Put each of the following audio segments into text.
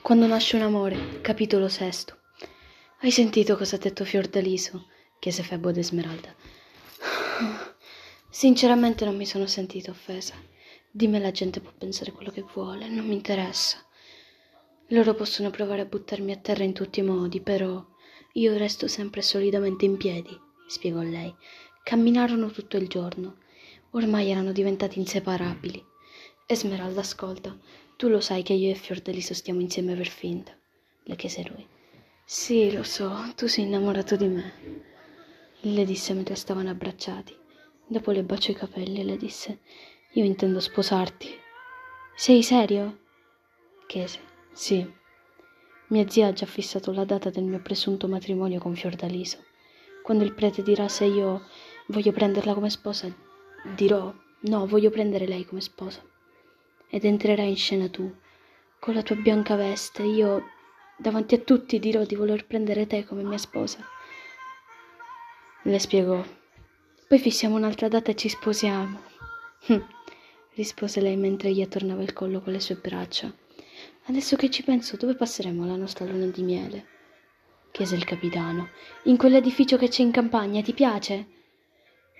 Quando nasce un amore, capitolo sesto. Hai sentito cosa ha detto Fiordaliso? chiese Febo d'Esmeralda. Sinceramente non mi sono sentita offesa. Di me la gente può pensare quello che vuole, non mi interessa. Loro possono provare a buttarmi a terra in tutti i modi, però io resto sempre solidamente in piedi, spiegò lei. Camminarono tutto il giorno. Ormai erano diventati inseparabili. Esmeralda, ascolta, tu lo sai che io e Fiordaliso stiamo insieme per finta, le chiese lui. Sì, lo so, tu sei innamorato di me, le disse mentre stavano abbracciati. Dopo le baciò i capelli e le disse, io intendo sposarti. Sei serio? chiese. Sì. Mia zia ha già fissato la data del mio presunto matrimonio con Fiordaliso. Quando il prete dirà se io voglio prenderla come sposa, dirò no, voglio prendere lei come sposa. Ed entrerai in scena tu, con la tua bianca veste, io davanti a tutti dirò di voler prendere te come mia sposa. Le spiegò. Poi fissiamo un'altra data e ci sposiamo. Hm, rispose lei mentre gli attornava il collo con le sue braccia. Adesso che ci penso, dove passeremo la nostra luna di miele? chiese il capitano. In quell'edificio che c'è in campagna, ti piace?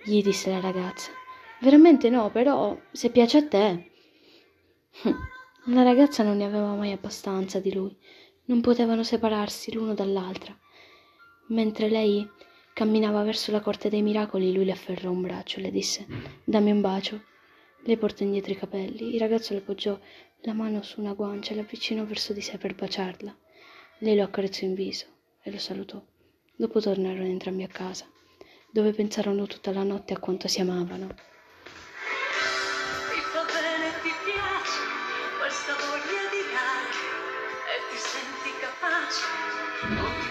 gli disse la ragazza. Veramente no, però se piace a te. Hm, la ragazza non ne aveva mai abbastanza di lui. Non potevano separarsi l'uno dall'altra. Mentre lei camminava verso la corte dei miracoli, lui le afferrò un braccio e le disse: Dammi un bacio. Lei portò indietro i capelli. Il ragazzo le poggiò la mano su una guancia e l'avvicinò verso di sé per baciarla. Lei lo accarezzò in viso e lo salutò. Dopo tornarono entrambi a casa, dove pensarono tutta la notte a quanto si amavano. Non ti